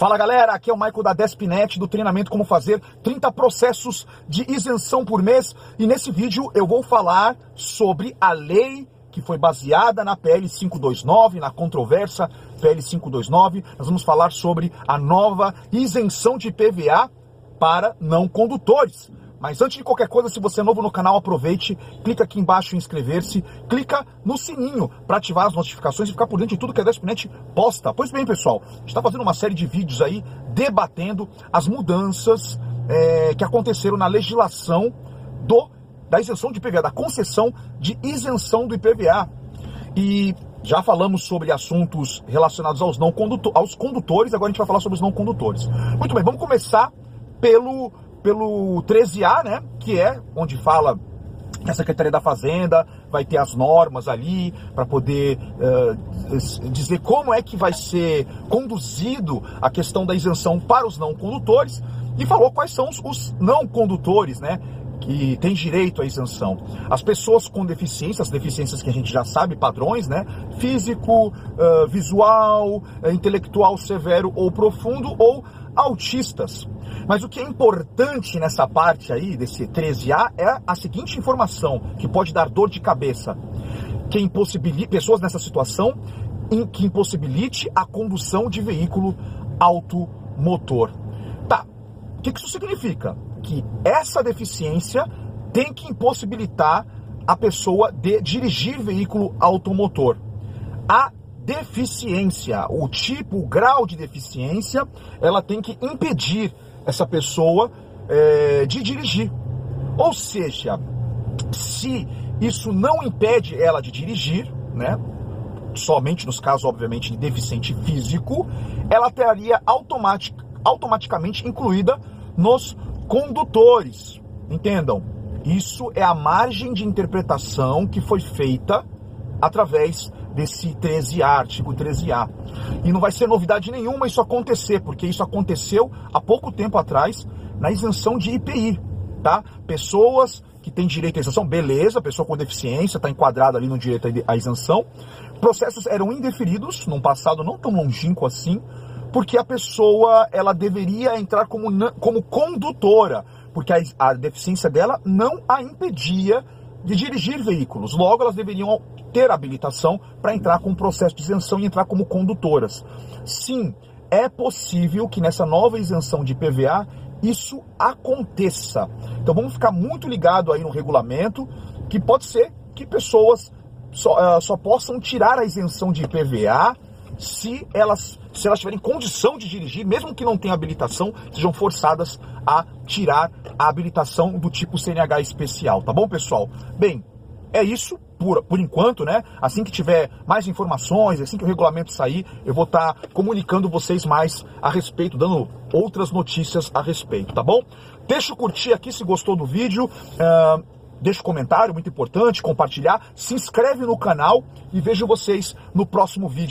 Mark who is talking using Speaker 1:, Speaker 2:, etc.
Speaker 1: Fala galera, aqui é o Michael da Despinet do treinamento Como Fazer 30 processos de isenção por mês e nesse vídeo eu vou falar sobre a lei que foi baseada na PL 529, na controversa PL 529. Nós vamos falar sobre a nova isenção de PVA para não condutores. Mas antes de qualquer coisa, se você é novo no canal, aproveite, clica aqui embaixo em inscrever-se, clica no sininho para ativar as notificações e ficar por dentro de tudo que a Despinet posta. Pois bem, pessoal, está fazendo uma série de vídeos aí debatendo as mudanças é, que aconteceram na legislação do da isenção de IPVA, da concessão de isenção do IPVA. E já falamos sobre assuntos relacionados aos não condutor, aos condutores, agora a gente vai falar sobre os não condutores. Muito bem, vamos começar pelo pelo 13A, né, que é onde fala a Secretaria da Fazenda vai ter as normas ali para poder uh, dizer como é que vai ser conduzido a questão da isenção para os não condutores e falou quais são os, os não condutores, né? Que têm direito à isenção. As pessoas com deficiência, as deficiências que a gente já sabe, padrões, né? Físico, uh, visual, uh, intelectual severo ou profundo, ou autistas. Mas o que é importante nessa parte aí, desse 13A, é a seguinte informação, que pode dar dor de cabeça. Que impossibilite, pessoas nessa situação em que impossibilite a condução de veículo automotor. Tá, o que isso significa? Que essa deficiência tem que impossibilitar a pessoa de dirigir veículo automotor. A deficiência, o tipo, o grau de deficiência, ela tem que impedir essa pessoa é, de dirigir. Ou seja, se isso não impede ela de dirigir, né? Somente nos casos, obviamente, de deficiente físico, ela estaria automatic, automaticamente incluída nos condutores. Entendam? Isso é a margem de interpretação que foi feita através desse 13A, artigo 13A. E não vai ser novidade nenhuma isso acontecer, porque isso aconteceu há pouco tempo atrás na isenção de IPI, tá? Pessoas que têm direito à isenção, beleza, pessoa com deficiência está enquadrada ali no direito à isenção. Processos eram indeferidos num passado não tão longínquo assim, porque a pessoa ela deveria entrar como, como condutora, porque a, a deficiência dela não a impedia de dirigir veículos. Logo, elas deveriam ter habilitação para entrar com o processo de isenção e entrar como condutoras. Sim, é possível que nessa nova isenção de PVA isso aconteça. Então vamos ficar muito ligado aí no regulamento, que pode ser que pessoas só, uh, só possam tirar a isenção de IPVA se elas, se elas tiverem condição de dirigir, mesmo que não tenham habilitação, sejam forçadas a tirar a habilitação do tipo CNH especial, tá bom, pessoal? Bem, é isso por, por enquanto, né? Assim que tiver mais informações, assim que o regulamento sair, eu vou estar tá comunicando vocês mais a respeito, dando outras notícias a respeito, tá bom? Deixa o curtir aqui se gostou do vídeo. Uh, deixa um comentário, muito importante, compartilhar. Se inscreve no canal e vejo vocês no próximo vídeo.